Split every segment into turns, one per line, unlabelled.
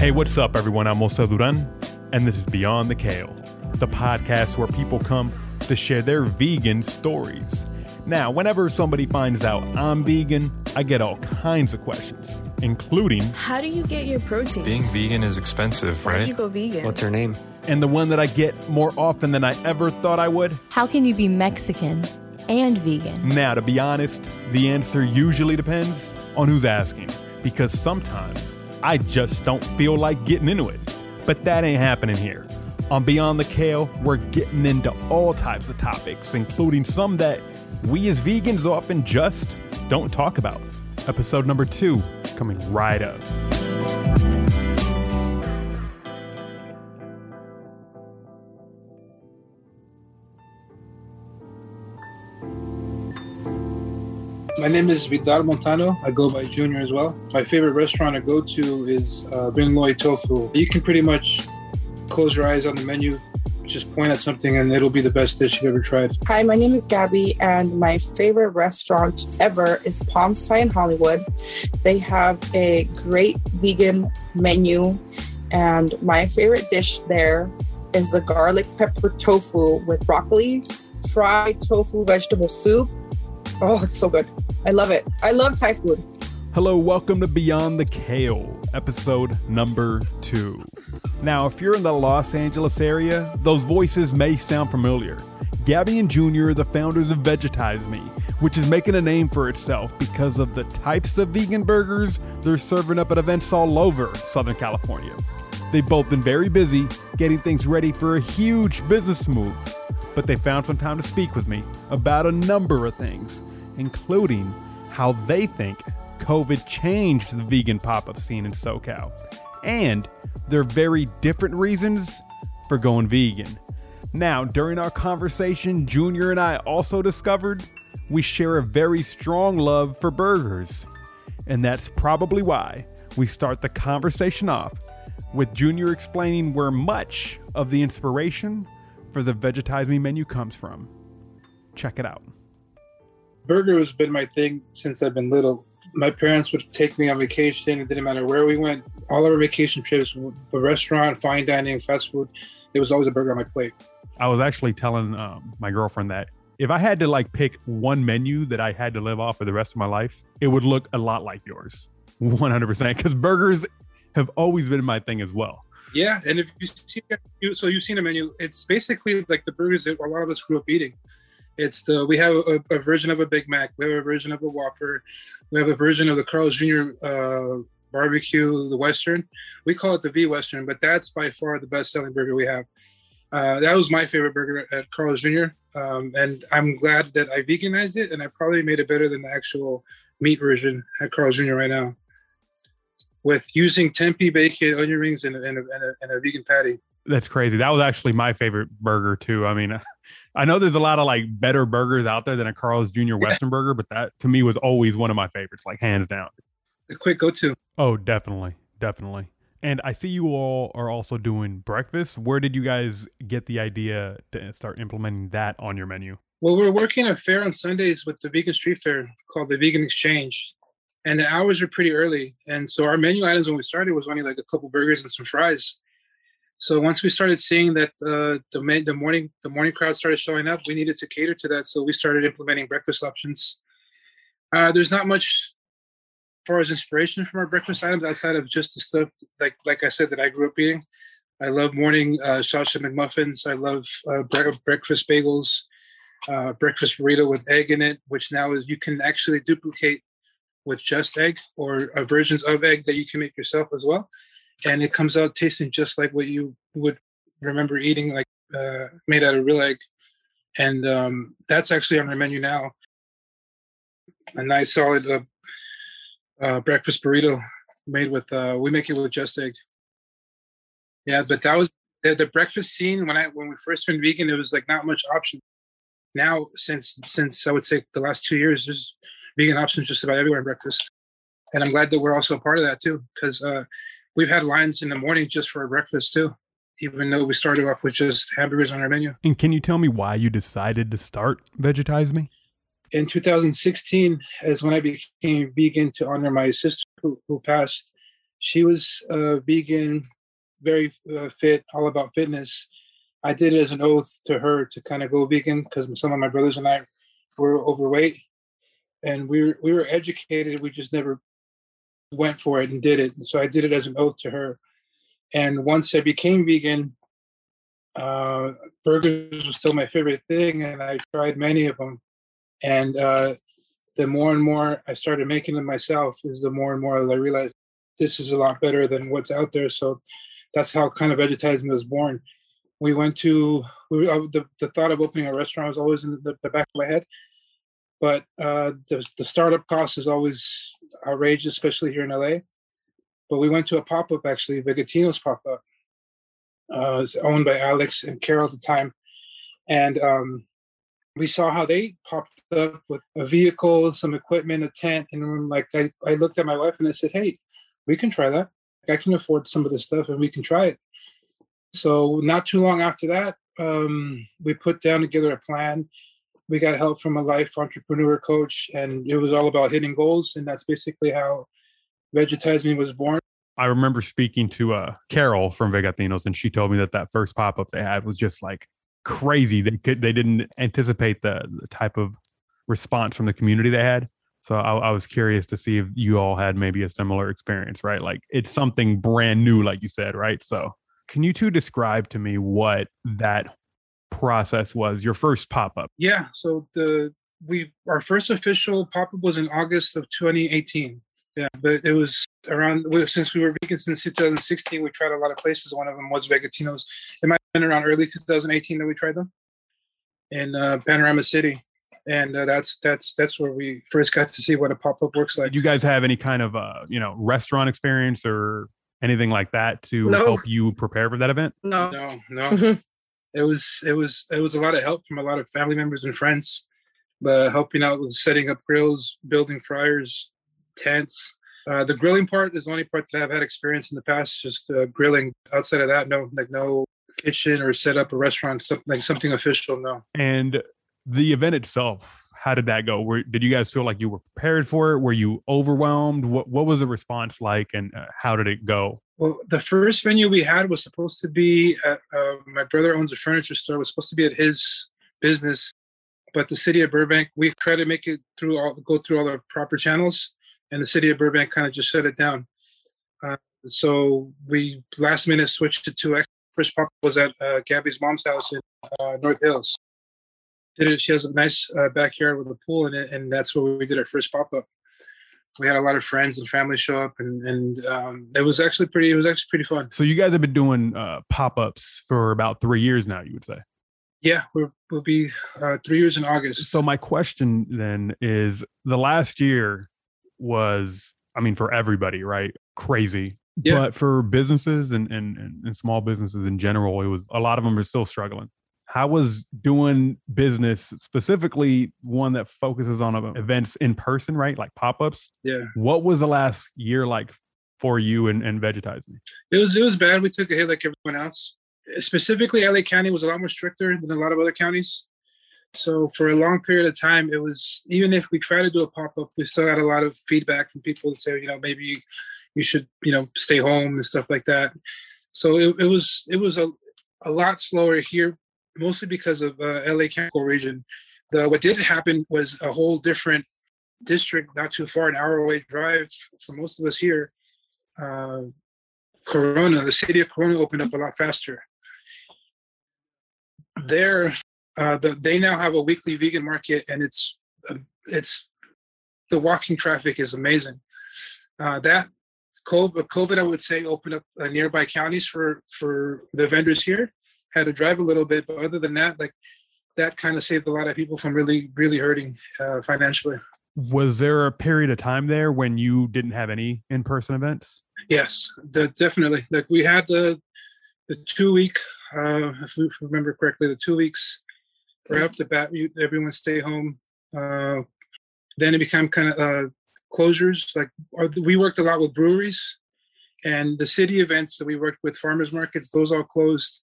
Hey, what's up, everyone? I'm Mosa Duran, and this is Beyond the Kale, the podcast where people come to share their vegan stories. Now, whenever somebody finds out I'm vegan, I get all kinds of questions, including
How do you get your protein?
Being vegan is expensive,
Why'd
right?
you go vegan?
What's her name?
and the one that I get more often than I ever thought I would.
How can you be Mexican and vegan?
Now, to be honest, the answer usually depends on who's asking, because sometimes I just don't feel like getting into it. But that ain't happening here. On Beyond the Kale, we're getting into all types of topics, including some that we as vegans often just don't talk about. Episode number two coming right up.
My name is Vidal Montano. I go by Junior as well. My favorite restaurant to go to is uh, Vinh Loi Tofu. You can pretty much close your eyes on the menu, just point at something, and it'll be the best dish you've ever tried.
Hi, my name is Gabby, and my favorite restaurant ever is Palms Thai in Hollywood. They have a great vegan menu, and my favorite dish there is the garlic pepper tofu with broccoli, fried tofu vegetable soup. Oh, it's so good. I love it. I love Thai food.
Hello, welcome to Beyond the Kale, episode number two. Now, if you're in the Los Angeles area, those voices may sound familiar. Gabby and Junior are the founders of Vegetize Me, which is making a name for itself because of the types of vegan burgers they're serving up at events all over Southern California. They've both been very busy getting things ready for a huge business move, but they found some time to speak with me about a number of things, including how they think COVID changed the vegan pop up scene in SoCal, and their very different reasons for going vegan. Now, during our conversation, Junior and I also discovered we share a very strong love for burgers. And that's probably why we start the conversation off with Junior explaining where much of the inspiration for the Vegetize Me menu comes from. Check it out.
Burger has been my thing since I've been little. My parents would take me on vacation. It didn't matter where we went. All our vacation trips, the restaurant, fine dining, fast food, there was always a burger on my plate.
I was actually telling um, my girlfriend that if I had to like pick one menu that I had to live off for the rest of my life, it would look a lot like yours, 100%. Because burgers have always been my thing as well.
Yeah, and if you see, so you've seen a menu. It's basically like the burgers that a lot of us grew up eating. It's the we have a, a version of a Big Mac, we have a version of a Whopper, we have a version of the Carl's Jr. Uh, barbecue, the Western. We call it the V Western, but that's by far the best selling burger we have. Uh, that was my favorite burger at Carl's Jr. Um, and I'm glad that I veganized it, and I probably made it better than the actual meat version at Carl's Jr. right now with using tempeh bacon, onion rings, and and, a, and, a, and a vegan patty.
That's crazy. That was actually my favorite burger too. I mean, I know there's a lot of like better burgers out there than a Carl's Jr. Western burger, but that to me was always one of my favorites, like hands down.
A quick go-to.
Oh, definitely, definitely. And I see you all are also doing breakfast. Where did you guys get the idea to start implementing that on your menu?
Well, we're working a fair on Sundays with the Vegan Street Fair called the Vegan Exchange, and the hours are pretty early. And so our menu items when we started was only like a couple burgers and some fries. So once we started seeing that uh, the the morning the morning crowd started showing up, we needed to cater to that. So we started implementing breakfast options. Uh, there's not much as far as inspiration from our breakfast items outside of just the stuff like like I said that I grew up eating. I love morning uh, McMuffins. I love uh, bre- breakfast bagels, uh, breakfast burrito with egg in it, which now is you can actually duplicate with just egg or versions of egg that you can make yourself as well, and it comes out tasting just like what you would remember eating, like uh, made out of real egg. And um, that's actually on our menu now. A nice solid uh, uh, breakfast burrito made with uh, we make it with just egg. Yeah, but that was the, the breakfast scene when I when we first went vegan. It was like not much option. Now, since since I would say the last two years, there's vegan options just about everywhere in breakfast, and I'm glad that we're also a part of that too, because uh, we've had lines in the morning just for breakfast too. Even though we started off with just hamburgers on our menu.
And can you tell me why you decided to start Vegetize Me?
in 2016 is when I became vegan to honor my sister who, who passed. She was uh, vegan, very uh, fit, all about fitness. I did it as an oath to her to kind of go vegan because some of my brothers and I were overweight, and we were we were educated. We just never went for it and did it. And so I did it as an oath to her. And once I became vegan, uh, burgers was still my favorite thing, and I tried many of them. And uh, the more and more I started making them myself, is the more and more I realized this is a lot better than what's out there. So that's how kind of Vegetize Me was born. We went to we, uh, the the thought of opening a restaurant was always in the, the back of my head, but uh, the the startup cost is always outrageous, especially here in LA. But we went to a pop up actually, Vegatino's pop up. Uh, it's owned by Alex and Carol at the time, and um, we saw how they popped up with a vehicle, some equipment, a tent, and like I, I looked at my wife and I said, "Hey, we can try that. I can afford some of this stuff, and we can try it." So not too long after that, um, we put down together a plan. We got help from a life entrepreneur coach, and it was all about hitting goals, and that's basically how Vegetize Me was born.
I remember speaking to uh, Carol from Vegatinos, and she told me that that first pop up they had was just like crazy. They could they didn't anticipate the, the type of response from the community they had. So I, I, was curious to see if you all had maybe a similar experience, right? Like it's something brand new, like you said, right? So can you two describe to me what that process was? Your first pop up?
Yeah. So the we our first official pop up was in August of 2018. Yeah, but it was around since we were vegan since 2016. We tried a lot of places. One of them was Vegatinos. It might have been around early 2018 that we tried them in uh, Panorama City, and uh, that's that's that's where we first got to see what a pop up works like.
Did you guys have any kind of uh, you know restaurant experience or anything like that to
No.
help you prepare for that event?
No.
No, no. It was it was it was a lot of help from a lot of family members and friends, but helping out with setting up grills, building fryers, tents. Uh, the grilling part is the only part that I've had experience in the past. Just uh, grilling. Outside of that, no, like no kitchen or set up a restaurant, something like something official. No.
And the event itself, how did that go? Were, did you guys feel like you were prepared for it? Were you overwhelmed? What What was the response like, and uh, how did it go?
Well, the first venue we had was supposed to be at, uh, my brother owns a furniture store. It was supposed to be at his business, but the city of Burbank, we tried to make it through all, go through all the proper channels, and the city of Burbank kind of just shut it down. Uh, so we last minute switched it to first pop was at uh, Gabby's mom's house in uh, North Hills. Did it? She has a nice uh, backyard with a pool in it, and that's where we did our first pop up. We had a lot of friends and family show up, and and um, it was actually pretty. It was actually pretty fun.
So you guys have been doing uh, pop ups for about three years now. You would say.
Yeah, we're, we'll be uh, three years in August.
So my question then is: the last year was, I mean, for everybody, right? Crazy.
Yeah.
But for businesses and, and and and small businesses in general, it was a lot of them are still struggling. How was doing business specifically one that focuses on uh, events in person, right? Like pop ups.
yeah,
What was the last year like for you and, and Vegetize Me?
it was it was bad. We took a hit like everyone else. Specifically, LA County was a lot more stricter than a lot of other counties. So for a long period of time, it was even if we try to do a pop up, we still had a lot of feedback from people that say, you know, maybe you, you should, you know, stay home and stuff like that. So it, it was it was a, a lot slower here, mostly because of uh, LA County region. The what did happen was a whole different district, not too far, an hour away drive for most of us here. Uh, Corona, the city of Corona opened up a lot faster. There, uh, the, they now have a weekly vegan market, and it's uh, it's the walking traffic is amazing. Uh, that COVID, COVID, I would say, opened up uh, nearby counties for for the vendors here. Had to drive a little bit, but other than that, like that kind of saved a lot of people from really really hurting uh, financially.
Was there a period of time there when you didn't have any in person events?
Yes, de- definitely. Like we had the the two week, uh, if we remember correctly, the two weeks right off the bat, you, everyone stay home. Uh, then it became kind of uh, closures. Like uh, we worked a lot with breweries, and the city events that we worked with, farmers markets, those all closed.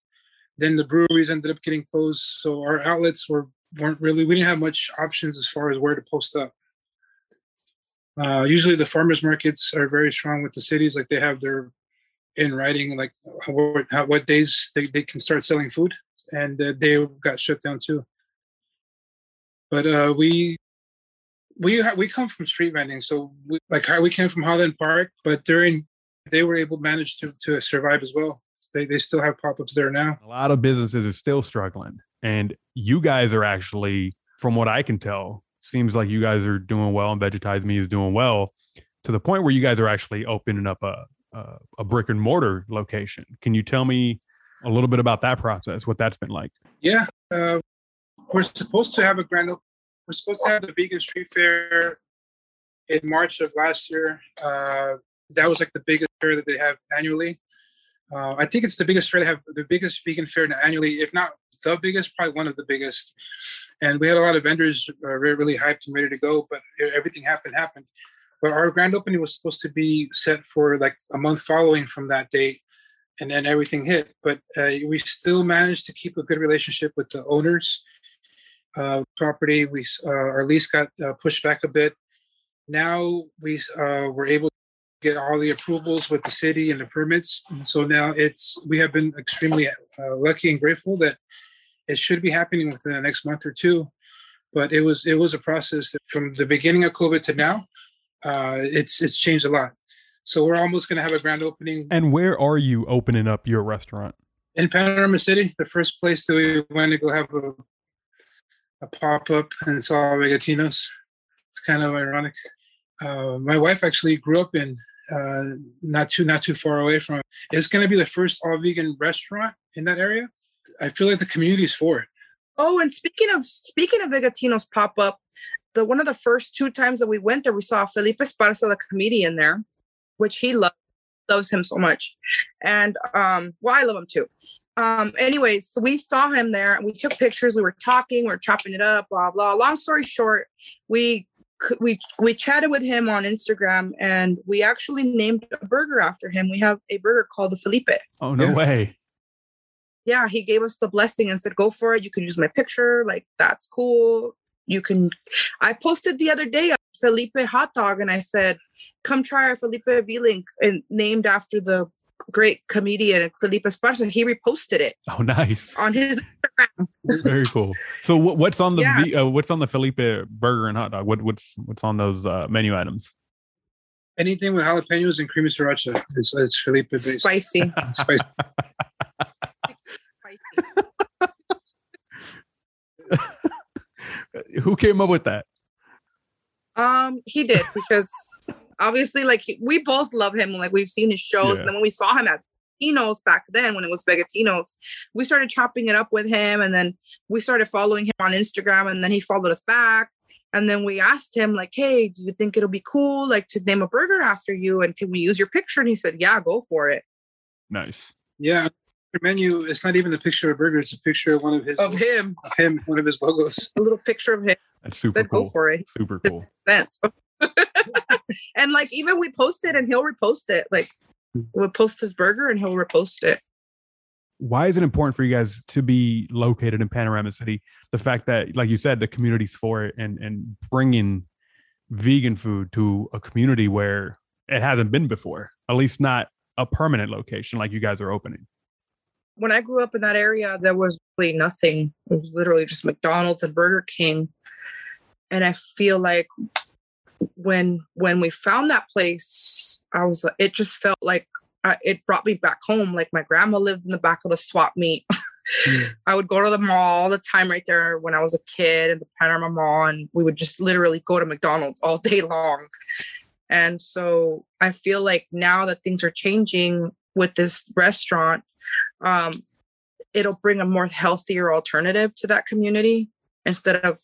Then the breweries ended up getting closed, so our outlets were weren't really. We didn't have much options as far as where to post up. Uh, usually, the farmers markets are very strong with the cities. Like they have their in writing, like what, how, what days they, they can start selling food, and uh, they got shut down too. But uh, we we ha- we come from street vending, so we, like we came from Holland Park, but during they were able manage to to survive as well. They they still have pop ups there now.
A lot of businesses are still struggling, and you guys are actually, from what I can tell, seems like you guys are doing well, and Vegetize Me is doing well, to the point where you guys are actually opening up a a, a brick and mortar location. Can you tell me a little bit about that process? What that's been like?
Yeah, uh, we're supposed to have a grand. We're supposed to have the vegan street fair in March of last year. Uh, that was like the biggest fair that they have annually. Uh, I think it's the biggest fair they have, the biggest vegan fair annually, if not the biggest, probably one of the biggest. And we had a lot of vendors uh, really, hyped and ready to go, but everything happened, happened. But our grand opening was supposed to be set for like a month following from that date, and then everything hit. But uh, we still managed to keep a good relationship with the owners. Uh, property, we uh, our lease got uh, pushed back a bit. Now we uh, were able get all the approvals with the city and the permits, and so now it's we have been extremely uh, lucky and grateful that it should be happening within the next month or two. But it was it was a process that from the beginning of COVID to now uh, it's it's changed a lot. So we're almost going to have a grand opening.
And where are you opening up your restaurant?
In Panorama City, the first place that we went to go have a a pop up and saw Vegatinos. It's kind of ironic. Uh, my wife actually grew up in uh, not too not too far away from. It. It's going to be the first all vegan restaurant in that area. I feel like the community is for it.
Oh, and speaking of speaking of Vegatinos pop up, the one of the first two times that we went there, we saw Felipe Esparza, the comedian there, which he loves loves him so much. And um, well, I love him too. Um, anyways, so we saw him there and we took pictures. We were talking, we were chopping it up, blah blah. Long story short, we we we chatted with him on Instagram and we actually named a burger after him. We have a burger called the Felipe.
Oh no yeah. way.
Yeah, he gave us the blessing and said, "Go for it. You can use my picture. Like that's cool you can i posted the other day a felipe hot dog and i said come try our felipe v-link and named after the great comedian felipe esparza he reposted it
oh nice.
on his
instagram. Very cool. So what's on the yeah. uh, what's on the felipe burger and hot dog? What, what's what's on those uh, menu items?
Anything with jalapenos and creamy sriracha. It's, it's felipe based.
Spicy. Spicy.
Who came up with that?
Um, he did because obviously, like we both love him. Like we've seen his shows, yeah. and then when we saw him at Vegatinos back then, when it was Vegatinos, we started chopping it up with him, and then we started following him on Instagram, and then he followed us back. And then we asked him, like, "Hey, do you think it'll be cool, like, to name a burger after you? And can we use your picture?" And he said, "Yeah, go for it."
Nice.
Yeah, menu, it's not even the picture of a burger; it's a picture of one of his
of him,
of him, one of his logos.
A little picture of him.
That's super cool.
Go for it.
Super cool.
And like even we post it and he'll repost it. Like hmm. we'll post his burger and he'll repost it.
Why is it important for you guys to be located in Panorama City? The fact that, like you said, the community's for it and and bringing vegan food to a community where it hasn't been before, at least not a permanent location like you guys are opening
when I grew up in that area, there was really nothing. It was literally just McDonald's and Burger King. And I feel like when when we found that place, I was it just felt like uh, it brought me back home. Like my grandma lived in the back of the swap meet. mm. I would go to the mall all the time right there when I was a kid in the Panorama Mall, and we would just literally go to McDonald's all day long. And so I feel like now that things are changing with this restaurant, um, it'll bring a more healthier alternative to that community instead of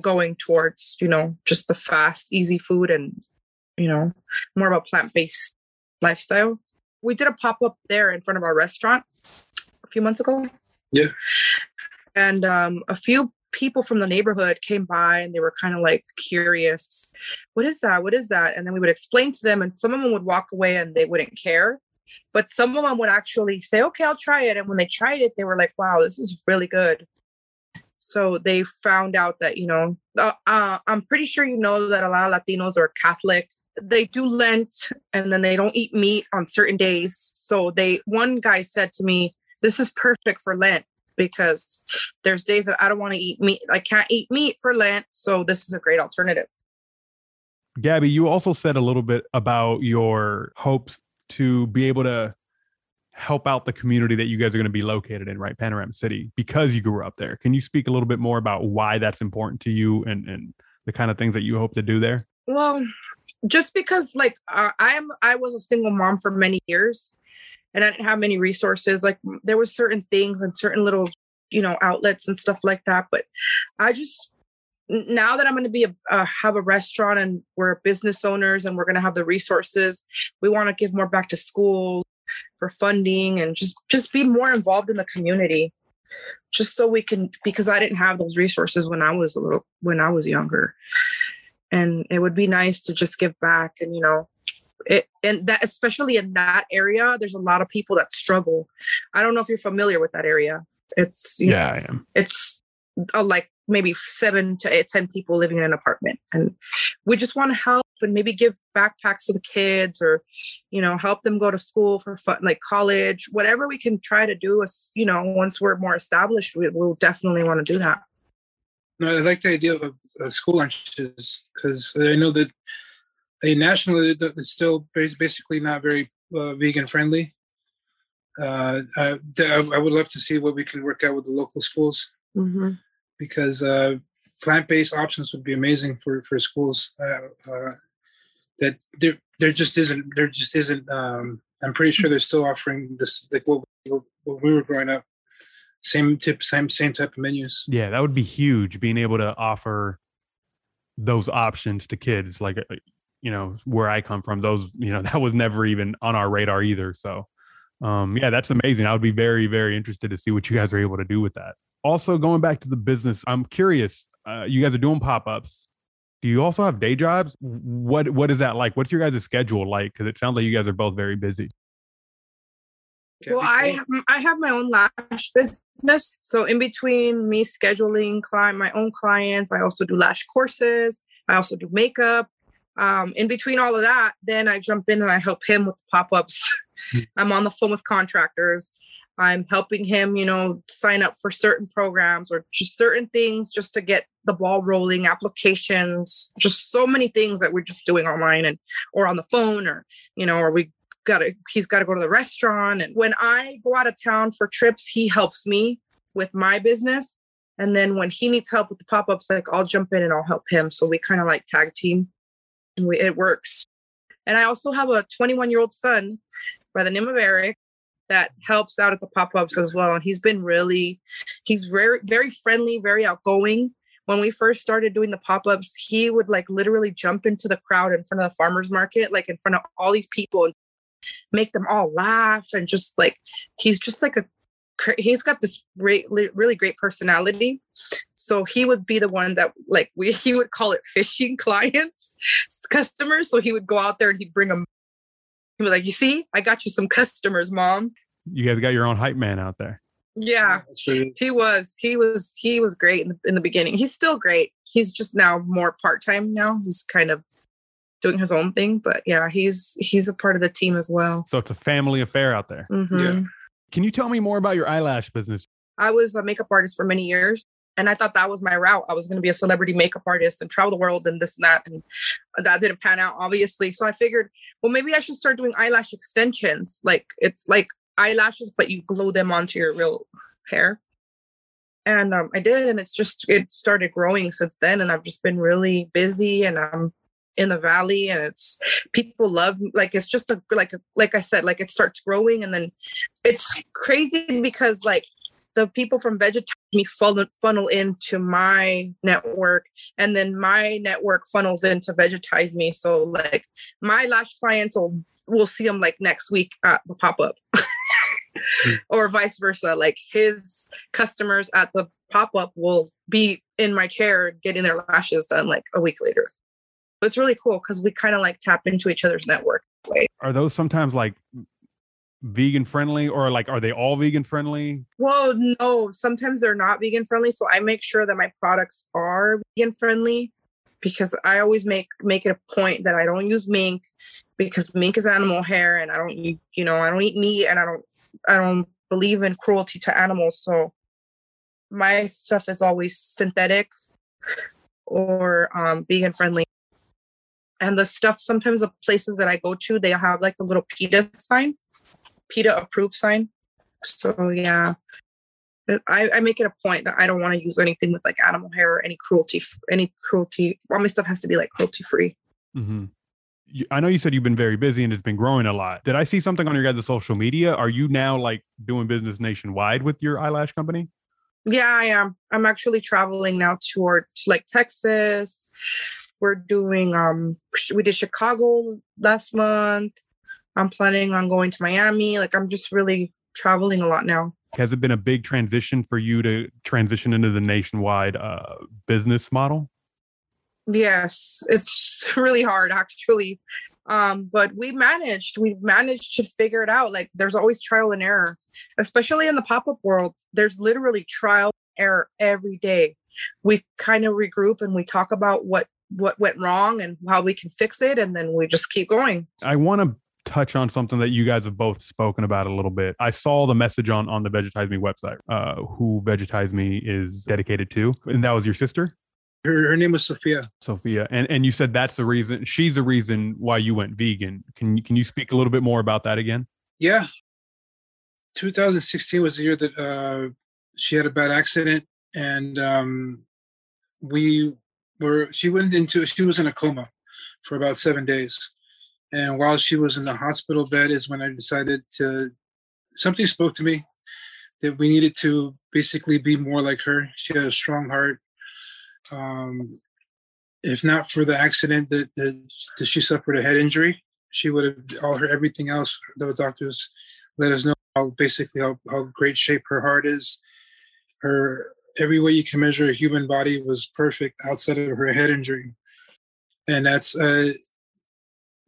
going towards you know just the fast easy food and you know more of a plant-based lifestyle. We did a pop-up there in front of our restaurant a few months ago.
Yeah.
And um, a few people from the neighborhood came by and they were kind of like curious what is that? What is that? And then we would explain to them and some of them would walk away and they wouldn't care. But some of them would actually say, okay, I'll try it. And when they tried it, they were like, wow, this is really good. So they found out that, you know, uh, uh, I'm pretty sure you know that a lot of Latinos are Catholic. They do Lent and then they don't eat meat on certain days. So they, one guy said to me, this is perfect for Lent because there's days that I don't want to eat meat. I can't eat meat for Lent. So this is a great alternative.
Gabby, you also said a little bit about your hopes to be able to help out the community that you guys are going to be located in, right? Panorama City, because you grew up there. Can you speak a little bit more about why that's important to you and, and the kind of things that you hope to do there?
Well, just because like uh, I'm I was a single mom for many years and I didn't have many resources. Like there was certain things and certain little, you know, outlets and stuff like that. But I just now that I'm going to be a uh, have a restaurant and we're business owners and we're going to have the resources, we want to give more back to school for funding and just just be more involved in the community just so we can because I didn't have those resources when I was a little when I was younger. And it would be nice to just give back and you know it and that especially in that area there's a lot of people that struggle. I don't know if you're familiar with that area. It's
yeah,
know,
I am.
It's a, like maybe seven to eight, 10 people living in an apartment. And we just want to help and maybe give backpacks to the kids or, you know, help them go to school for fun, like college, whatever we can try to do is, you know, once we're more established, we, will definitely want to do that.
No, I like the idea of school lunches because I know that uh, nationally it's still basically not very uh, vegan friendly. Uh, I, I, would love to see what we can work out with the local schools. Mm-hmm because uh, plant-based options would be amazing for for schools. Uh, uh, that there there just isn't there just isn't. Um, I'm pretty sure they're still offering this like what, what we were growing up. Same tip, same same type of menus.
Yeah, that would be huge. Being able to offer those options to kids, like uh, you know where I come from, those you know that was never even on our radar either. So, um, yeah, that's amazing. I would be very very interested to see what you guys are able to do with that also going back to the business, I'm curious. Uh, you guys are doing pop ups. Do you also have day jobs? What What is that like? What's your guys' schedule like? Because it sounds like you guys are both very busy.
Well, I have, I have my own lash business. So in between me scheduling client my own clients, I also do lash courses. I also do makeup. Um, in between all of that, then I jump in and I help him with pop ups. Hmm. I'm on the phone with contractors. I'm helping him, you know, sign up for certain programs or just certain things just to get the ball rolling, applications, just so many things that we're just doing online and or on the phone or, you know, or we got to he's got to go to the restaurant and when I go out of town for trips, he helps me with my business. And then when he needs help with the pop-ups, like I'll jump in and I'll help him. So we kind of like tag team. And we, it works. And I also have a 21 year old son by the name of Eric that helps out at the pop-ups as well. And he's been really he's very very friendly very outgoing. When we first started doing the pop-ups he would like literally jump into the crowd in front of the farmers market like in front of all these people and make them all laugh and just like he's just like a he's got this great really great personality. So he would be the one that like we he would call it fishing clients customers. So he would go out there and he'd bring them He'd be like, "You see, I got you some customers, mom."
You guys got your own hype man out there.
Yeah, he was. He was. He was great in the, in the beginning. He's still great. He's just now more part time. Now he's kind of doing his own thing, but yeah, he's he's a part of the team as well.
So it's a family affair out there.
Mm-hmm. Yeah.
Can you tell me more about your eyelash business?
I was a makeup artist for many years. And I thought that was my route. I was going to be a celebrity makeup artist and travel the world and this and that. And that didn't pan out, obviously. So I figured, well, maybe I should start doing eyelash extensions. Like it's like eyelashes, but you glue them onto your real hair. And um, I did. And it's just, it started growing since then. And I've just been really busy and I'm in the valley and it's people love like it's just a like like I said like it starts growing and then it's crazy because like the people from Vegetize Me funnel, funnel into my network, and then my network funnels into Vegetize Me. So like my lash clients will will see them like next week at the pop up. Or vice versa. Like his customers at the pop up will be in my chair getting their lashes done like a week later. It's really cool because we kind of like tap into each other's network.
Are those sometimes like vegan friendly or like are they all vegan friendly?
Well, no, sometimes they're not vegan friendly. So I make sure that my products are vegan friendly because I always make make it a point that I don't use mink because mink is animal hair and I don't you know, I don't eat meat and I don't I don't believe in cruelty to animals. So my stuff is always synthetic or um, vegan friendly. And the stuff sometimes the places that I go to, they have like a little PETA sign, PETA approved sign. So yeah, I, I make it a point that I don't want to use anything with like animal hair or any cruelty, any cruelty. All my stuff has to be like cruelty free.
Mm-hmm. I know you said you've been very busy and it's been growing a lot. Did I see something on your guys' social media? Are you now like doing business nationwide with your eyelash company?
Yeah, I am. I'm actually traveling now toward like Texas. We're doing um we did Chicago last month. I'm planning on going to Miami. Like I'm just really traveling a lot now.
Has it been a big transition for you to transition into the nationwide uh, business model?
Yes, it's really hard actually. Um, but we managed, we managed to figure it out. Like there's always trial and error, especially in the pop-up world. There's literally trial and error every day. We kind of regroup and we talk about what what went wrong and how we can fix it, and then we just keep going.
I want to touch on something that you guys have both spoken about a little bit. I saw the message on on the Vegetize Me website, uh, who Vegetize Me is dedicated to, and that was your sister.
Her, her name was Sophia.
Sophia, and and you said that's the reason. She's the reason why you went vegan. Can you can you speak a little bit more about that again?
Yeah, 2016 was the year that uh, she had a bad accident, and um, we were. She went into. She was in a coma for about seven days, and while she was in the hospital bed, is when I decided to. Something spoke to me that we needed to basically be more like her. She had a strong heart um, if not for the accident that, that, that she suffered a head injury, she would have all her everything else. The doctors let us know how basically how, how great shape her heart is. Her every way you can measure a human body was perfect outside of her head injury, and that's. Uh,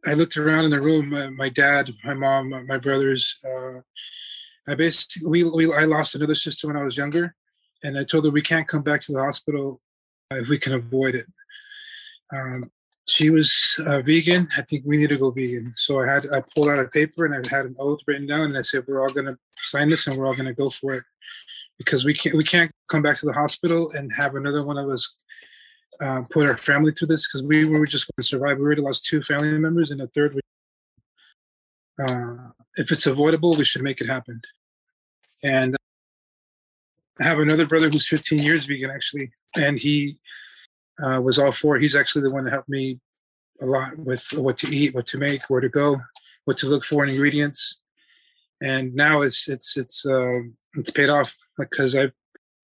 I looked around in the room. Uh, my dad, my mom, my brothers. Uh, I basically we, we I lost another sister when I was younger, and I told her we can't come back to the hospital if we can avoid it. Um, she was uh, vegan. I think we need to go vegan. So I had I pulled out a paper and I had an oath written down, and I said we're all going to sign this and we're all going to go for it because we can't we can't come back to the hospital and have another one of us uh, put our family through this because we were just going to survive. We already lost two family members, and a third. Uh, if it's avoidable, we should make it happen. And I have another brother who's 15 years vegan actually, and he uh, was all for. It. He's actually the one that helped me a lot with what to eat, what to make, where to go, what to look for in ingredients. And now it's it's it's uh, it's paid off because I've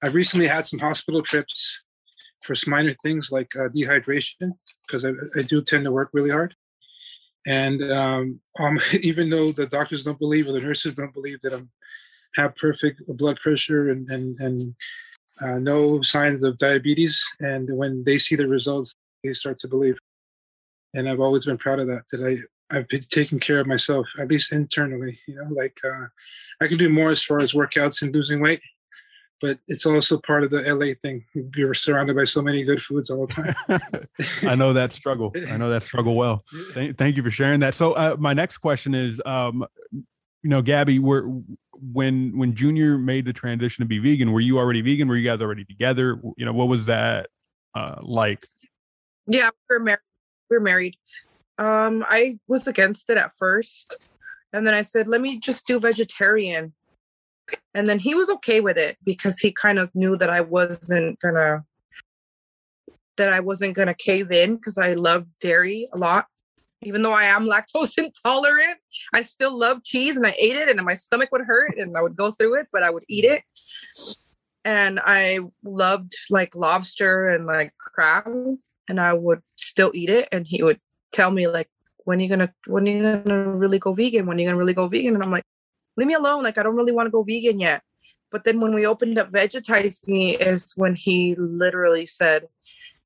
I've recently had some hospital trips for minor things like uh, dehydration because I, I do tend to work really hard. And um, um, even though the doctors don't believe or the nurses don't believe that I'm have perfect blood pressure and and, and uh, no signs of diabetes. And when they see the results, they start to believe. And I've always been proud of that. That I I've been taking care of myself, at least internally. You know, like uh, I can do more as far as workouts and losing weight, but it's also part of the LA thing. You're surrounded by so many good foods all the time.
I know that struggle. I know that struggle well. Thank, thank you for sharing that. So, uh, my next question is, um, you know, Gabby, we're when when Junior made the transition to be vegan, were you already vegan? Were you guys already together? You know, what was that uh, like?
Yeah, we are married. We are married. Um, I was against it at first, and then I said, "Let me just do vegetarian." And then he was okay with it because he kind of knew that I wasn't gonna that I wasn't gonna cave in because I love dairy a lot even though I am lactose intolerant, I still love cheese and I ate it and my stomach would hurt and I would go through it, but I would eat it. And I loved like lobster and like crab and I would still eat it. And he would tell me like, when are you gonna when are you gonna really go vegan? When are you gonna really go vegan? And I'm like, leave me alone. Like I don't really want to go vegan yet. But then when we opened up Vegetize Me is when he literally said,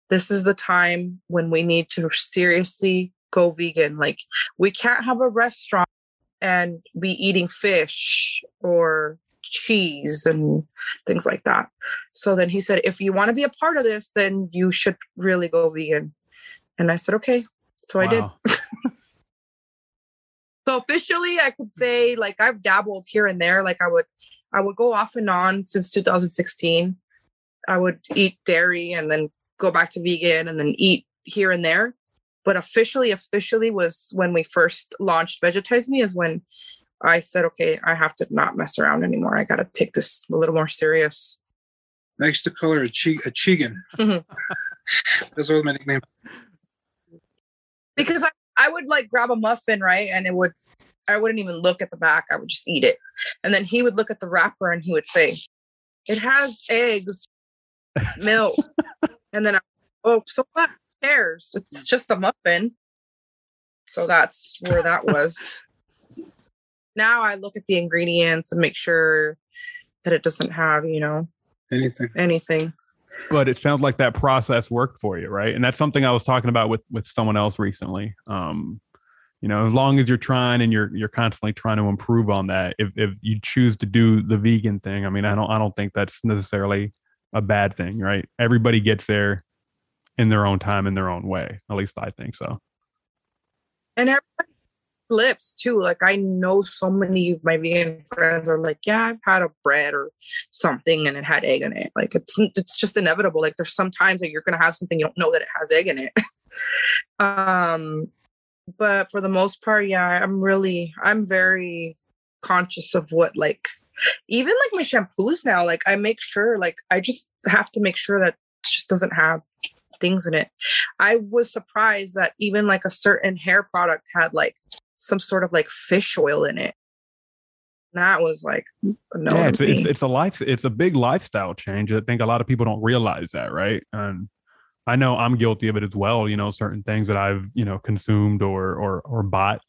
This is the time when we need to seriously go vegan. Like we can't have a restaurant and be eating fish or cheese and things like that. So then he said, if you want to be a part of this, then you should really go vegan. And I said, okay. So I did. So officially I could say like I've dabbled here and there. Like I would I would go off and on since 2016. I would eat dairy and then go back to vegan and then eat here and there. But officially, officially was when we first launched Vegetize Me is when I said, okay, I have to not mess around anymore. I got to take this a little more serious.
I used to call her a, chi- a chigan.
Mhm.
That's what my nickname.
because I, I would like grab a muffin, right? And it would, I wouldn't even look at the back. I would just eat it. And then he would look at the wrapper and he would say, it has eggs, milk. and then, I, oh, so what cares? It's mm. just a muffin. So that's where that was. now I look at the ingredients and make sure that it doesn't have, you know,
Anything.
anything.
But it sounds like that process worked for you right? And that's something i was talking about with with someone else recently. Um you know as long as you're trying and you're you're constantly trying to improve on that if if you choose to do the vegan thing i mean i don't i don't think that's necessarily a bad thing right? Everybody gets there in their own time in their own way at least i think so.
And everybody flips too. Like I know so many of my vegan friends are like, yeah, I've had a bread or something and it had egg in it. Like it's it's just inevitable. Like there's some times that you're gonna have something you don't know that it has egg in it. um, but for the most part, yeah, I'm really I'm very conscious of what like even like my shampoos now. Like I make sure like I just have to make sure that it just doesn't have things in it. I was surprised that even like a certain hair product had like some sort of like fish oil in it. And that was like no.
yeah, it's, it's it's a life it's a big lifestyle change. I think a lot of people don't realize that, right? And I know I'm guilty of it as well. You know, certain things that I've you know consumed or or or bought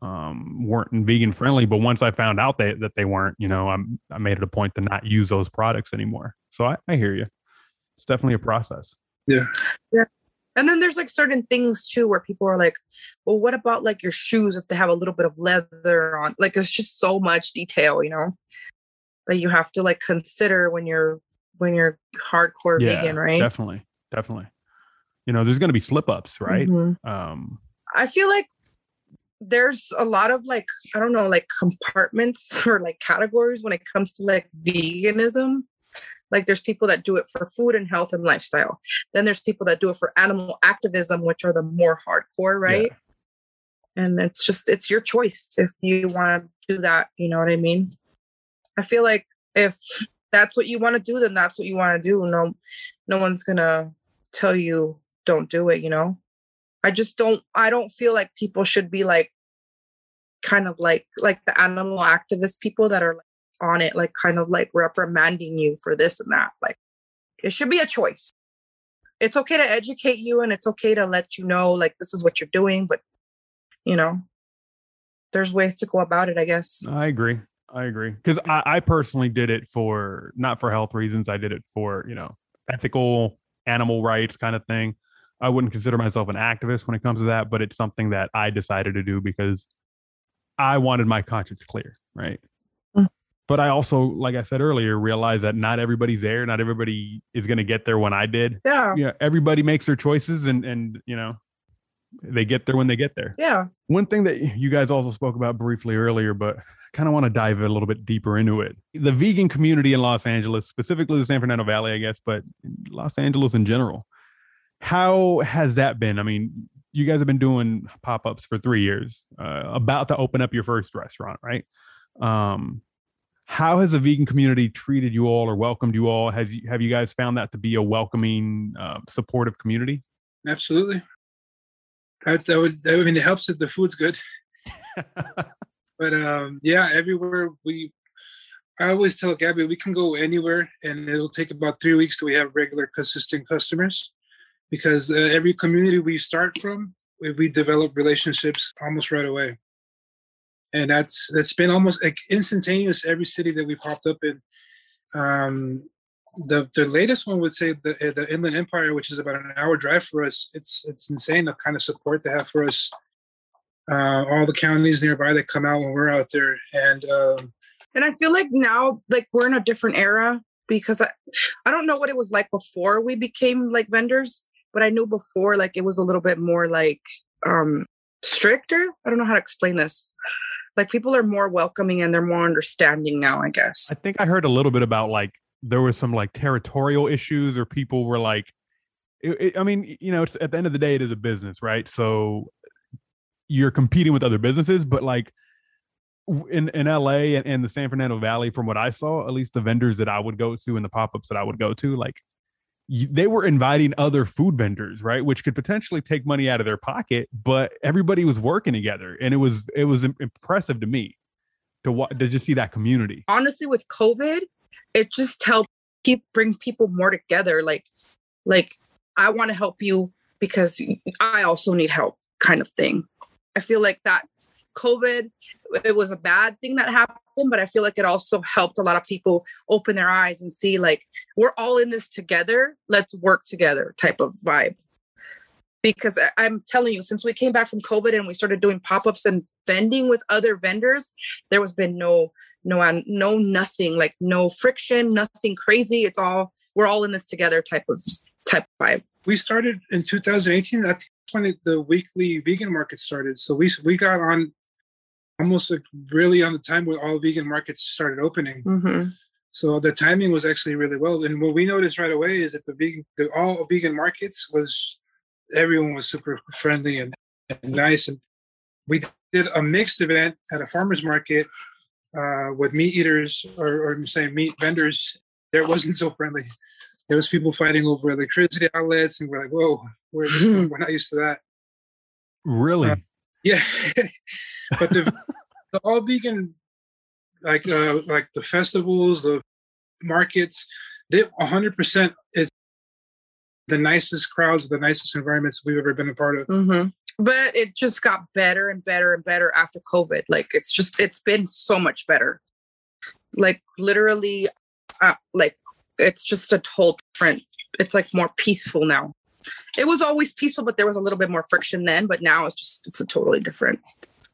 um weren't vegan friendly, but once I found out that that they weren't, you know, I'm I made it a point to not use those products anymore. So I, I hear you. It's definitely a process.
And then there's like certain things too where people are like, well, what about like your shoes if they have a little bit of leather on? Like it's just so much detail, you know, that you have to like consider when you're when you're hardcore
yeah,
vegan, right?
Definitely, definitely. You know, there's going to be slip ups, right?
Mhm.
Um,
I feel like there's a lot of like I don't know like compartments or like categories when it comes to like veganism. Like there's people that do it for food and health and lifestyle. Then there's people that do it for animal activism, which are the more hardcore, right? And it's just it's your choice if you want to do that. You know what I mean? I feel like if that's what you want to do, then that's what you want to do. No, no one's gonna tell you don't do it. You know. I just don't I don't feel like people should be like kind of like like the animal activist people that are like on it like kind of like reprimanding you for this and that like it should be a choice. It's okay to educate you and it's okay to let you know like this is what you're doing but you know there's ways to go about it I guess.
I agree. I agree. Because mm. I, I personally did it for not for health reasons. I did it for, you know, ethical animal rights kind of thing. I wouldn't consider myself an activist when it comes to that, but it's something that I decided to do because I wanted my conscience clear. Right. But I also, like I said earlier, realized that not everybody's there. Not everybody is going to get there when I did.
Yeah.
Yeah. Everybody makes their choices and, and, you know, they get there when they get there.
Yeah.
One thing that you guys also spoke about briefly earlier, but I kind of want to dive a little bit deeper into it. The vegan community in Los Angeles, specifically the San Fernando Valley, I guess, but Los Angeles in general. How has that been? I mean, you guys have been doing pop ups for three years, uh, about to open up your first restaurant, right? Um, how has the vegan community treated you all or welcomed you all? Has you, have you guys found that to be a welcoming, uh, supportive community?
Absolutely. That, that would. I mean, it helps that the food's good. But um, yeah, everywhere we. I always tell Gabby we can go anywhere, and it'll take about three weeks till we have regular, consistent customers, because uh, every community we start from, we, we develop relationships almost right away. And that's that's been almost like instantaneous every city that we popped up in. Um, the the latest one would say the the Inland Empire, which is about an hour drive for us. It's it's insane the kind of support they have for us. uh, all the counties nearby that come out when we're out there. And um,
And I feel like now, like we're in a different era because I, I don't know what it was like before we became like vendors, but I knew before like it was a little bit more like um stricter. I don't know how to explain this. Like people are more welcoming and they're more understanding now, I guess.
I think I heard a little bit about like there was some like territorial issues or people were like, it, it- I mean, you know, it's at the end of the day, it is a business, right? So you're competing with other businesses, but like in in LA and, and the San Fernando Valley, from what I saw, at least the vendors that I would go to and the pop ups that I would go to, like they were inviting other food vendors, right? Which could potentially take money out of their pocket, but everybody was working together, and it was it was impressive to me to wa- to just see that community.
honestly with covid it just helped keep bring people more together like like i want to help you because i also need help kind of thing i feel like that covid it was a bad thing that happened but i feel like it also helped a lot of people open their eyes and see like we're all in this together let's work together type of vibe because I- i'm telling you since we came back from covid and we started doing pop-ups and vending with other vendors there was been no no uh, no nothing like no friction nothing crazy it's all we're all in this together type of type vibe
we started in 2018. That's when the weekly vegan market started. So we we got on almost like really on the time where all vegan markets started opening.
mm-hmm.
So the timing was actually really well. And what we noticed right away is that the vegan, the all vegan markets was everyone was super friendly and, and nice. And we did a mixed event at a farmers market uh, with meat eaters or, or I'm saying meat vendors. There wasn't so friendly. There was people fighting over electricity outlets, and we're like, "Whoa, where is this going? we're not used to that."
Really?
Uh, Yeah, but the, the all vegan, like uh, like the festivals, the markets, they 100 percent is the nicest crowds, the nicest environments we've ever been a part of.
Mm-hmm. but it just got better and better and better after covid like it's just it's been so much better like literally uh, like it's just a whole different it's like more peaceful now it was always peaceful but there was a little bit more friction then but now it's just it's a totally different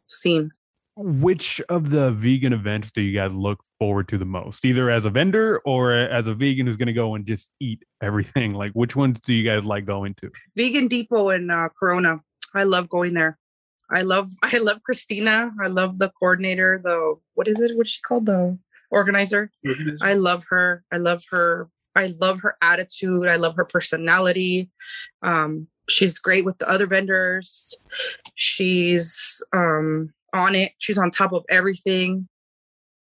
scene
Which of the vegan events do you guys look forward to the most? Either as a vendor or as a vegan who's going to go and just eat everything? Like, which ones do you guys like going to?
vegan depot in uh, corona i love going there i love i love christina i love the coordinator the what is it what's she called the organizer I love her. I love her. I love her attitude. I love her personality. Um, she's great with the other vendors. She's um, on it. She's on top of everything.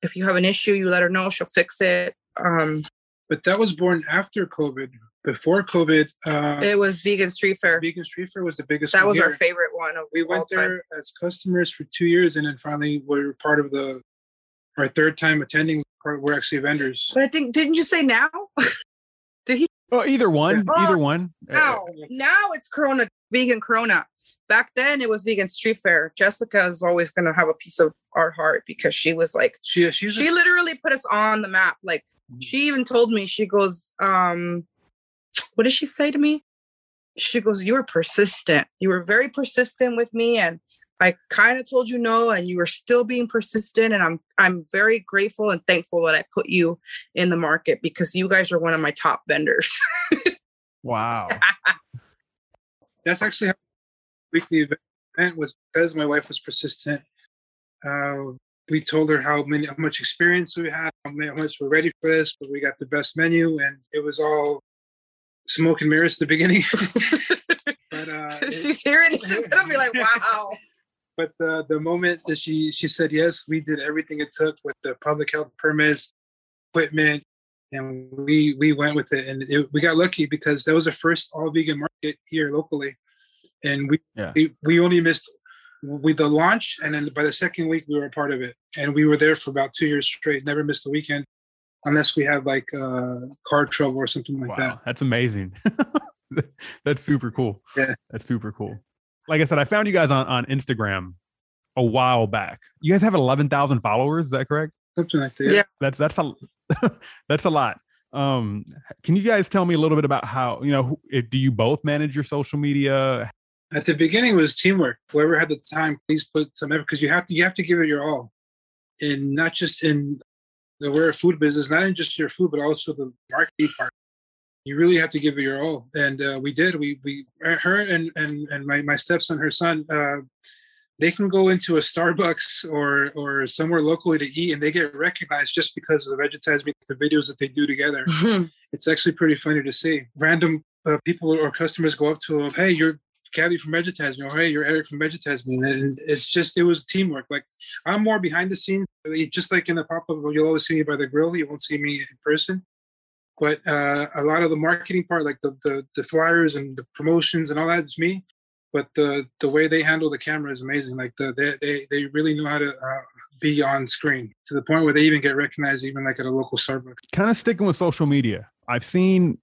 If you have an issue, you let her know. She'll fix it. Um,
But that was born after COVID. Before COVID, uh,
it was vegan street fair.
Vegan Street Fair was the biggest.
That was our favorite one of
We went
time.
there as customers for two years, and then finally we were part of the. Our third time attending, we're actually vendors.
But I think didn't you say now? Did he?
Oh, either one.
Oh,
Either one. Uh,
Now, now it's Corona vegan Corona. Back then it was vegan street fair. Jessica is always going to have a piece of our heart because she was like
She she's
she
a,
literally put us on the map. Like she even told me, she goes, um, what did she say to me? She goes, You were persistent. You were very persistent with me. And I kind of told you no, and you were still being persistent. And I'm I'm very grateful and thankful that I put you in the market because you guys are one of my top vendors.
Wow.
that's actually how weekly event was because my wife was persistent. Uh, we told her how many how much experience we had, how much we're ready for this, but we got the best menu, and it was all smoke and mirrors at the beginning. but uh, it-
She's hearing it, she's gonna be like, wow.
But the the moment that she she said yes, we did everything it took with the public health permits, equipment, and we we went with it, and it, we got lucky because that was the first all vegan market here locally, and we
Yeah.
we, we only missed with the launch, and then by the second week we were a part of it, and we were there for about two years straight, never missed a weekend, unless we had like uh, car trouble or something like that.
wow. That's amazing. That's super cool.
Yeah.
That's super cool. Like I said, I found you guys on, on Instagram a while back. You guys have 11,000 followers. Is that correct?
something like that.
Yeah.
That's, that's a, that's a lot. Um, can you guys tell me a little bit about how, you know, if, do you both manage your social media?
At the beginning, it was teamwork. Whoever had the time, please put some effort because you have to you have to give it your all, and not just in the we're a food business, not in just your food, but also the marketing part. You really have to give it your all, and uh, we did. We we her and and and my my stepson, her son, uh, they can go into a Starbucks or or somewhere locally to eat, and they get recognized just because of the advertisement, the videos that they do together. it's actually pretty funny to see. Random uh, people or customers go up to them, "Hey, you're Gabby from Vegetize Me," or "Hey, you're Eric from Vegetize Me," and it's just it was teamwork. Like I'm more behind the scenes, just like in the pop up. You'll always see me by the grill. You won't see me in person. But uh, a lot of the marketing part, like the, the the flyers and the promotions and all that, is me but the the way they handle the camera is amazing. Like the they they, they really know how to uh, be on screen to the point where they even get recognized, even like at a local Starbucks.
Kind of sticking with social media, I've seen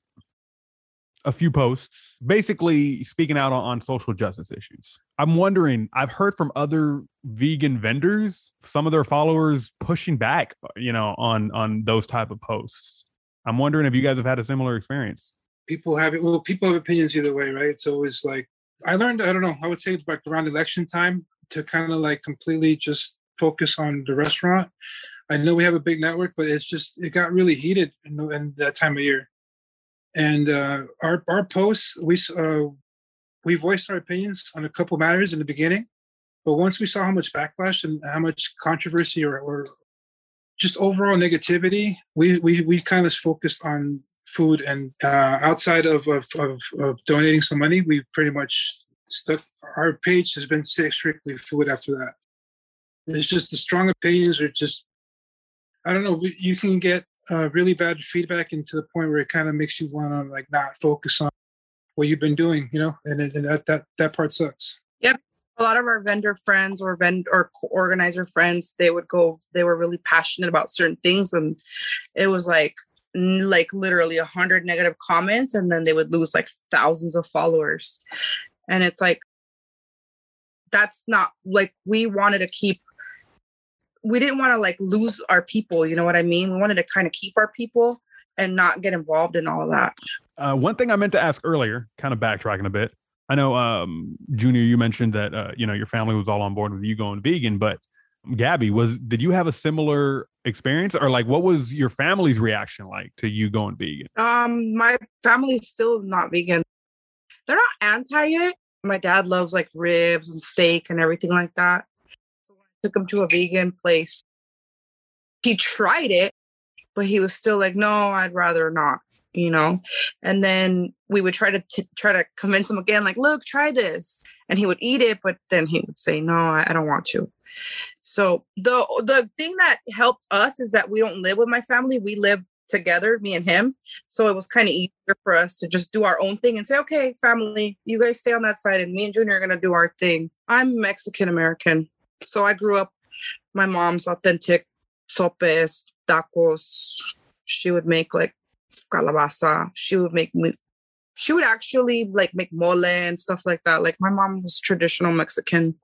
a few posts basically speaking out on, on social justice issues. I'm wondering, I've heard from other vegan vendors, some of their followers pushing back, you know, on on those type of posts. I'm wondering if you guys have had a similar experience.
People have it. Well, people have opinions either way, right? It's always like I learned, I don't know, I would say it's like around election time to kind of like completely just focus on the restaurant. I know we have a big network, but it's just, it got really heated in, in that time of year. And uh, our, our posts, we, uh, we voiced our opinions on a couple matters in the beginning. But once we saw how much backlash and how much controversy or, or just overall negativity, we, we, we kind of focused on food. And uh, outside of, of, of, of, donating some money, we pretty much stuck. Our page has been strictly food after that. It's just the strong opinions are just, I don't know, you can get uh, really bad feedback and to the point where it kind of makes you want to like not focus on what you've been doing, you know, and, and that, that, that part sucks.
A lot of our vendor friends or vendor or organizer friends they would go they were really passionate about certain things and it was like like literally a hundred negative comments and then they would lose like thousands of followers. And it's like that's not like we wanted to keep we didn't want to like lose our people you know what i mean? We wanted to kind of keep our people and not get involved in all that.
Uh, one thing i meant to ask earlier kind of backtracking a bit i know um, junior you mentioned that uh, you know your family was all on board with you going vegan but Gabby, was did you have a similar experience or like what was your family's reaction like to you going vegan?
Um, my family's still not vegan. They're not anti it. My dad loves like ribs and steak and everything like that. So I took him to a vegan place, he tried it, but he was still like, no, I'd rather not, you know? And then we would try to t- try to convince him again, like, look, try this. And he would eat it, but then he would say, no, I, I don't want to. So the the thing that helped us is that we don't live with my family. We live together, me and him. So it was kind of easier for us to just do our own thing and say, okay, family, you guys stay on that side, and me and Junior are gonna do our thing. I'm Mexican American, so I grew up. My mom's authentic sopes, tacos. She would make like calabaza. She would make me. She would actually like make mole and stuff like that. Like my mom was traditional Mexican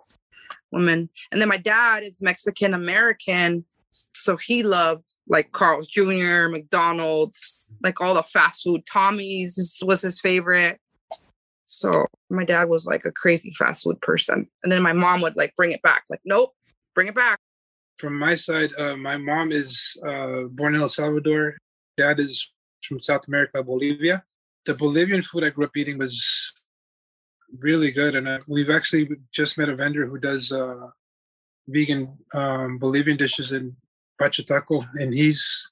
woman. And then my dad is Mexican American. So he loved like Carl's Jr., McDonald's, like all the fast food. Tommy's was his favorite. So my dad was like a crazy fast food person. And then my mom would like bring it back, like, nope, bring it back.
From my side, uh, my mom is uh, born in El Salvador. Dad is from South America, Bolivia. The Bolivian food I grew up eating was really good. And uh, we've actually just met a vendor who does uh, vegan um, Bolivian dishes in Pachataco, and he's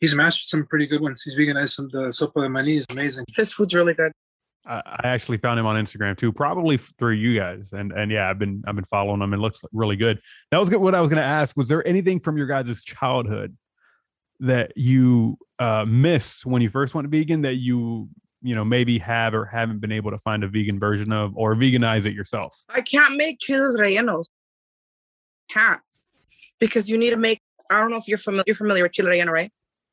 he's mastered some pretty good ones. He's veganized some the sopa de mani is amazing.
His food's really good.
I actually found him on Instagram too, probably through you guys, and and yeah, I've been I've been following him. It looks really good. That was good. What I was going to ask was there anything from your guys' childhood that you uh, missed when you first went vegan that you you know maybe have or haven't been able to find a vegan version of or veganize it yourself?
I can't make chiles rellenos. Can't because you need to make. I don't know if you're familiar. You're familiar with chile relleno, right?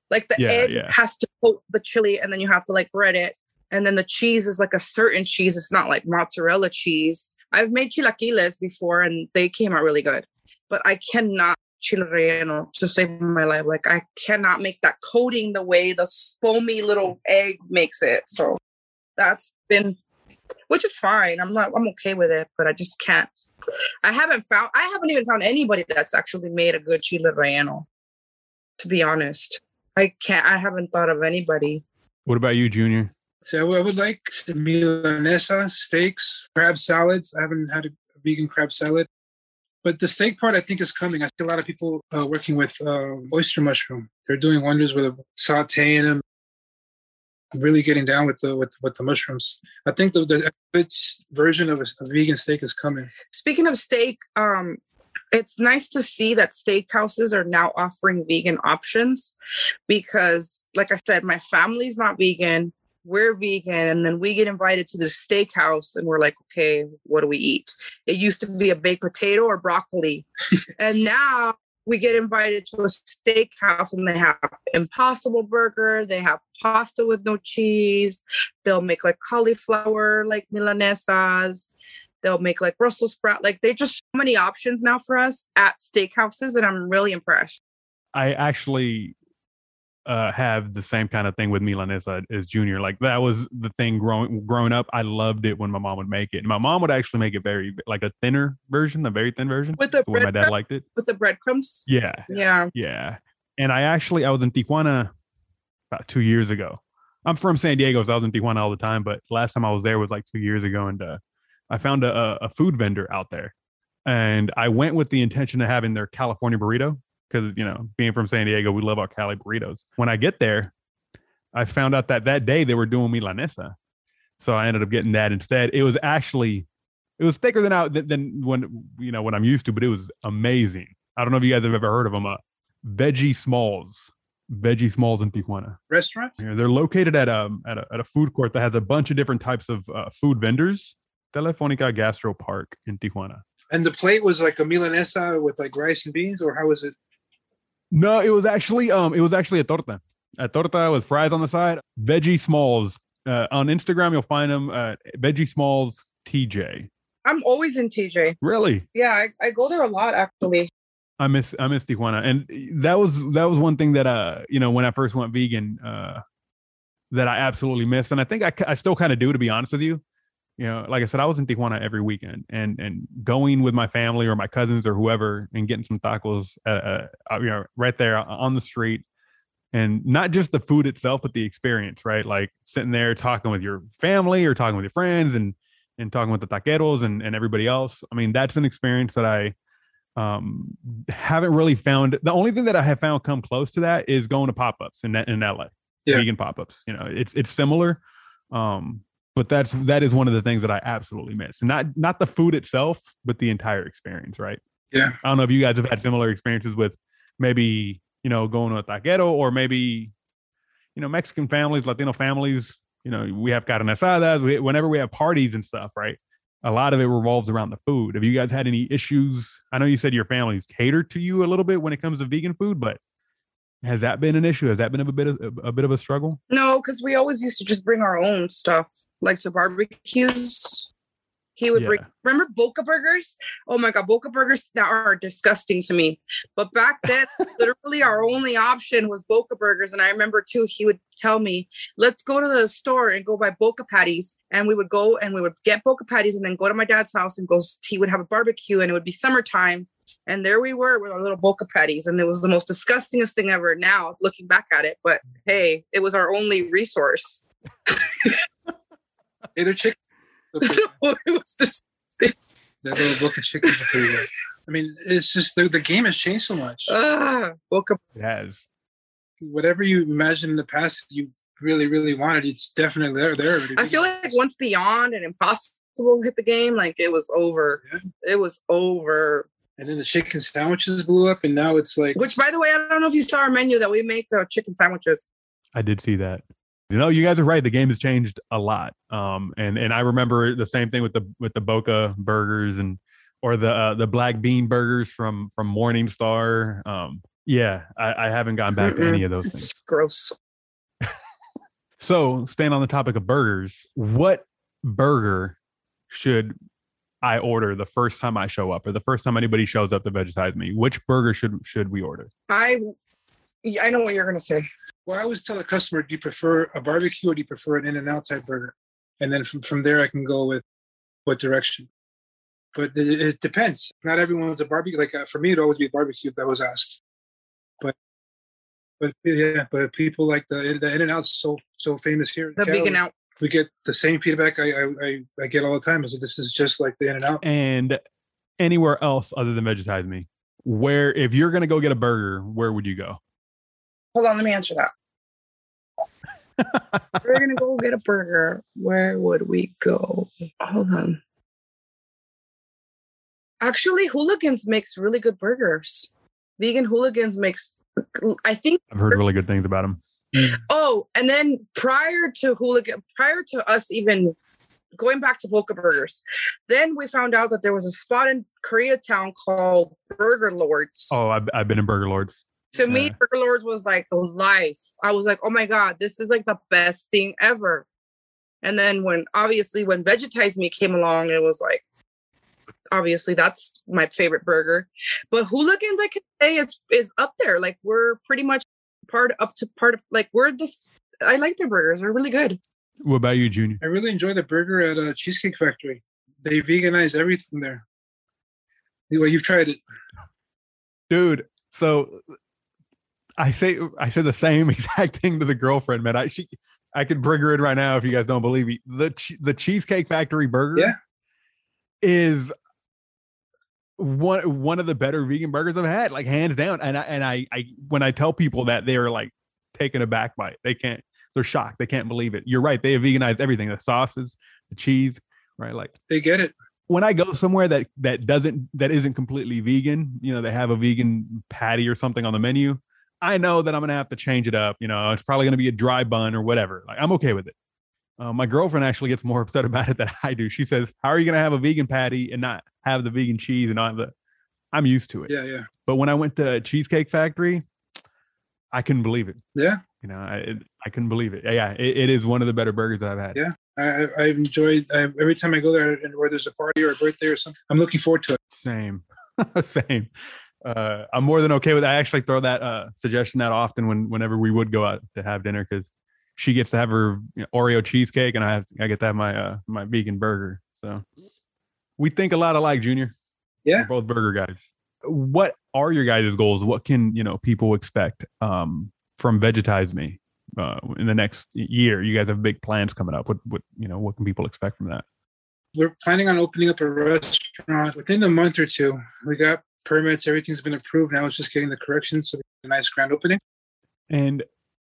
Like the
yeah,
egg
yeah.
has to coat the chili, and then you have to like bread it, and then the cheese is like a certain cheese. It's not like mozzarella cheese. I've made chilaquiles before, and they came out really good, but I cannot chile relleno to save my life. Like I cannot make that coating the way the foamy little egg makes it. So that's been which is fine. I'm not. I'm okay with it, but I just can't. I haven't found. I haven't even found anybody that's actually made a good chile relleno. To be honest, I can't. I haven't thought of anybody.
What about you, Junior?
So I would- I would like some milanesa, steaks, crab salads. I haven't had a vegan crab salad. But the steak part, I think, is coming. I see a lot of people uh, working with uh, oyster mushroom. They're doing wonders with sautéing them, really getting down with the with, with the mushrooms. I think the, the good version of a, a vegan steak is coming.
Speaking of steak, um, it's nice to see that steakhouses are now offering vegan options because, like I said, my family's not vegan. We're vegan, and then we get invited to this steakhouse, and we're like, okay, what do we eat? It used to be a baked potato or broccoli, and now we get invited to a steakhouse, and they have Impossible Burger, they have pasta with no cheese, they'll make like cauliflower, like milanesas, they'll make like Brussels sprout. Like they just so many options now for us at steakhouses, and I'm really impressed.
I actually uh, have the same kind of thing with Milanesa as Junior. Like that was the thing growing growing up. I loved it when my mom would make it. And my mom would actually make it very like a thinner version, a very thin version.
With the
way my dad liked it.
With the breadcrumbs,
Yeah,
yeah,
yeah. And I actually I was in Tijuana about two years ago. I'm from San Diego, so I was in Tijuana all the time. But last time I was there was like two years ago, and uh, I found a, a- a food vendor out there, and I went with the intention of having their California burrito because you know, being from San Diego, we love our Cali burritos. When I get there, I found out that that day they were doing milanesa, so I ended up getting that instead. It was actually it was thicker than out than, when you know what I'm used to, but it was amazing. I don't know if you guys have ever heard of them. Uh, Veggie Smalls, Veggie Smalls in Tijuana.
Restaurant?
You know, they're located at a, at a at a food court that has a bunch of different types of uh, food vendors. Telefonica Gastro Park in Tijuana.
And the plate was like a milanesa with like rice and beans, or how was it?
No, it was actually um, it was actually a torta, a torta with fries on the side. Veggie Smalls uh, on Instagram, you'll find them. Uh, Veggie Smalls TJ.
I'm always in TJ.
Really,
Yeah, I, I go there a lot actually.
I miss I miss Tijuana, and that was that was one thing that uh you know when I first went vegan uh that I absolutely missed, and I think I I still kind of do to be honest with you. You know, like I said, I was in Tijuana every weekend, and and going with my family or my cousins or whoever, and getting some tacos, uh, uh you know, right there on the street, and not just the food itself, but the experience, right? Like sitting there talking with your family or talking with your friends, and and talking with the taqueros and and everybody else. I mean, that's an experience that I um haven't really found the only thing that i have found come close to that is going to pop-ups in in la
Yeah.
vegan pop-ups you know it's it's similar um but that's that is one of the things that i absolutely miss not not the food itself but the entire experience right
Yeah.
i don't know if you guys have had similar experiences with maybe you know going to a taquero or maybe you know mexican families latino families you know we have carne asadas we, whenever we have parties and stuff right a lot of it revolves around the food. Have you guys had any issues? I know you said your families cater to you a little bit when it comes to vegan food, but has that been an issue? Has that been a bit of a bit of a struggle?
No, because we always used to just bring our own stuff, like to barbecues. He would bring. Remember Boca Burgers? Oh my God, Boca Burgers now are disgusting to me. But back then, literally our only option was Boca Burgers, and I remember too. He would tell me, "Let's go to the store and go buy Boca patties." And we would go and we would get Boca patties, and then go to my dad's house and go. He would have a barbecue, and it would be summertime. And there we were with our little Boca patties, and it was the most disgustingest thing ever. Now looking back at it, but hey, it was our only resource.
Hey, they're chicken.
it was just
That little Boca chickens are pretty good. I mean, it's just the, the game has changed so much.
ah, Boca.
It has.
Whatever you imagine in the past, you really, really wanted, it's definitely there. There. already.
I feel like once Beyond and Impossible hit the game, like it was over.
Yeah.
It was over.
And then the chicken sandwiches blew up, and now it's like
Which, by the way, I don't know if you saw our menu that we make uh, chicken sandwiches.
I did see that. You know, you guys are right. The game has changed a lot. Um, and and I remember the same thing with the with the Boca burgers and or the uh, the black bean burgers from from Morningstar. Um, yeah, I, I haven't gone back to any of those things.
It's gross.
So, staying on the topic of burgers, what burger should I order the first time I show up, or the first time anybody shows up to vegetize me? Which burger should should we order?
I, I know what you're gonna say.
Well, I always tell a customer, do you prefer a barbecue or do you prefer an In and Out type burger? and then from from there I can go with what direction. But it, it depends. Not everyone's a barbecue. Like uh, for me, it'd always be barbecue if that was asked. But but yeah, but people like the the In and Out's so so famous here.
The
Cali.
vegan out.
We get the same feedback I I, I, I get all the time. Is that this is just like the In and Out.
And anywhere else other than Vegetize Me, where if you're gonna go get a burger, where would you go?
Hold on, let me answer that. We're gonna go get a burger. Where would we go? Hold on. Actually, Hooligans makes really good burgers. Vegan Hooligans makes. I think.
I've heard really good things about them. Mm.
Oh, and then prior to Hooligan, prior to us even going back to Boca Burgers, then we found out that there was a spot in Koreatown called Burger Lords.
Oh, I've, I've been in Burger Lords.
to me. Burger Lords was like life. I was like, oh my God, this is like the best thing ever. And then when obviously when Vegetize Me came along, it was like obviously that's my favorite burger. But hooligans I can say is is up there. Like we're pretty much part up to part of like we're just I like their burgers. They're really good.
What about you, Junior?
I really enjoy the burger at a Cheesecake Factory. They veganize everything there. Well, you've tried it.
dude so i say i said the same exact thing to the girlfriend man i she i could bring her in right now if you guys don't believe me the the cheesecake factory burger
Yeah.
is one one of the better vegan burgers i've had like hands down and i and i i when i tell people that they're like taken aback by it they can't they're shocked they can't believe it you're right they have veganized everything the sauces the cheese right like
They get it.
when I go somewhere that that doesn't that isn't completely vegan, you know, they have a vegan patty or something on the menu, I know that I'm gonna have to change it up. You know, it's probably gonna be a dry bun or whatever. Like I'm okay with it. Uh, my girlfriend actually gets more upset about it than I do. She says, "How are you gonna have a vegan patty and not have the vegan cheese and not the?" I'm used to it.
Yeah, yeah,
But when I went to Cheesecake Factory, I couldn't believe it.
yeah.
You know, I it, I couldn't believe it. Yeah, it, it is one of the better burgers that I've had.
Yeah. I, I- I've enjoyed I, every time I go there, and where there's a party or a birthday or something. I'm looking forward to it.
Same, same. Uh, I'm more than okay with. I actually throw that uh, suggestion out often when whenever we would go out to have dinner because she gets to have her you know, Oreo cheesecake and I have I get to have my uh, my vegan burger. So we think a lot alike, Junior.
Yeah.
We're both burger guys. What are your guys' goals? What can you know people expect um, from Vegetize Me uh, in the next year? You guys have big plans coming up. What what you know? What can people expect from that?
We're planning on opening up a restaurant within a month or two. We got permits, everything's been approved. Now it's just getting the corrections. So a nice grand opening.
And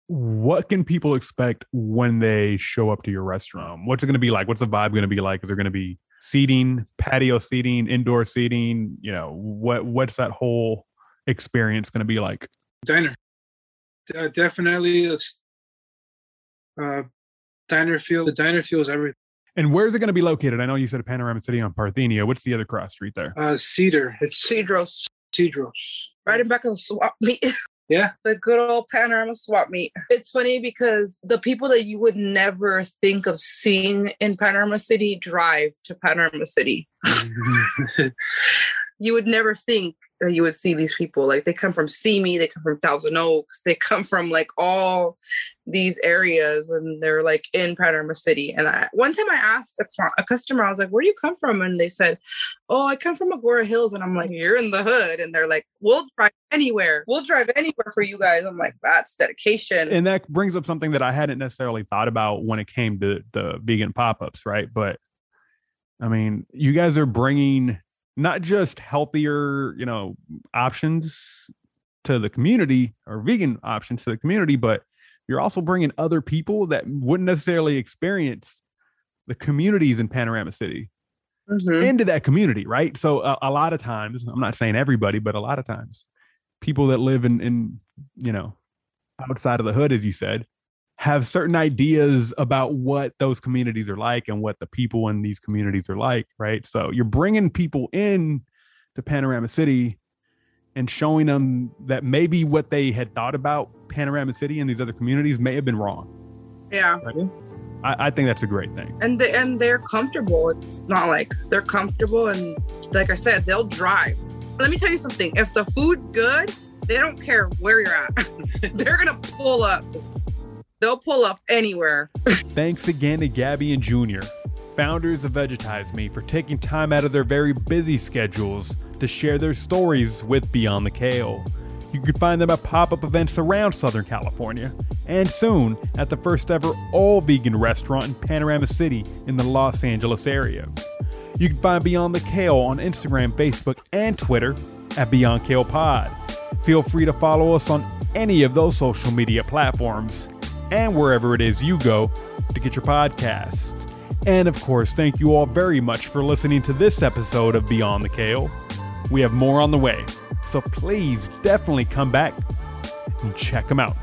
what can people expect when they show up to your restaurant? What's it going to be like? What's the vibe going to be like? Is there going to be seating, patio seating, indoor seating? You know, what what's that whole experience going to be like?
Diner. Uh, definitely it's uh diner feel the diner feels everything.
And where's it going to be located? I know you said a Panorama City on Parthenia. What's the other cross street there?
Uh cedar. It's
Cedros,
Cedros.
right in back of the swap meet.
Yeah.
the good old panorama swap meet. It's funny because the people that you would never think of seeing in Panorama City drive to Panorama City. You would never think that you would see these people. Like they come from Simi, they come from Thousand Oaks, they come from like all these areas, and they're like in Panorama City. And I, one time I asked a, a customer, I was like, "Where do you come from?" And they said, "Oh, I come from Agoura Hills." And I'm like, "You're in the hood," and they're like, "We'll drive anywhere. We'll drive anywhere for you guys." I'm like, "That's dedication."
And that brings up something that I hadn't necessarily thought about when it came to the vegan pop-ups, right? But I mean, you guys are bringing not just healthier, you know, options to the community or vegan options to the community, but you're also bringing other people that wouldn't necessarily experience the communities in Panorama City
Mhm.
into that community, right? So a, a lot of times, I'm not saying everybody, but a lot of times, people that live in, in you know, outside of the hood, as you said, have certain ideas about what those communities are like and what the people in these communities are like, right? So you're bringing people in to Panorama City and showing them that maybe what they had thought about Panorama City and these other communities may have been wrong.
Yeah.
I, I think that's a great thing.
and they, and they're comfortable. It's not like they're comfortable, and like I said, they'll drive. Let me tell you something: if the food's good, they don't care where you're at. they're gonna pull up. They'll pull up anywhere.
Thanks again to Gabby and Junior, founders of Vegetize Me, for taking time out of their very busy schedules to share their stories with Beyond the Kale. You can find them at pop up events around Southern California, and soon at the first ever all vegan restaurant in Panorama City in the Los Angeles area. You can find Beyond the Kale on Instagram, Facebook, and Twitter at Beyond Kale Pod. Feel free to follow us on any of those social media platforms and wherever it is you go to get your podcast. And of course, thank you all very much for listening to this episode of Beyond the Kale. We have more on the way, so please definitely come back and check them out.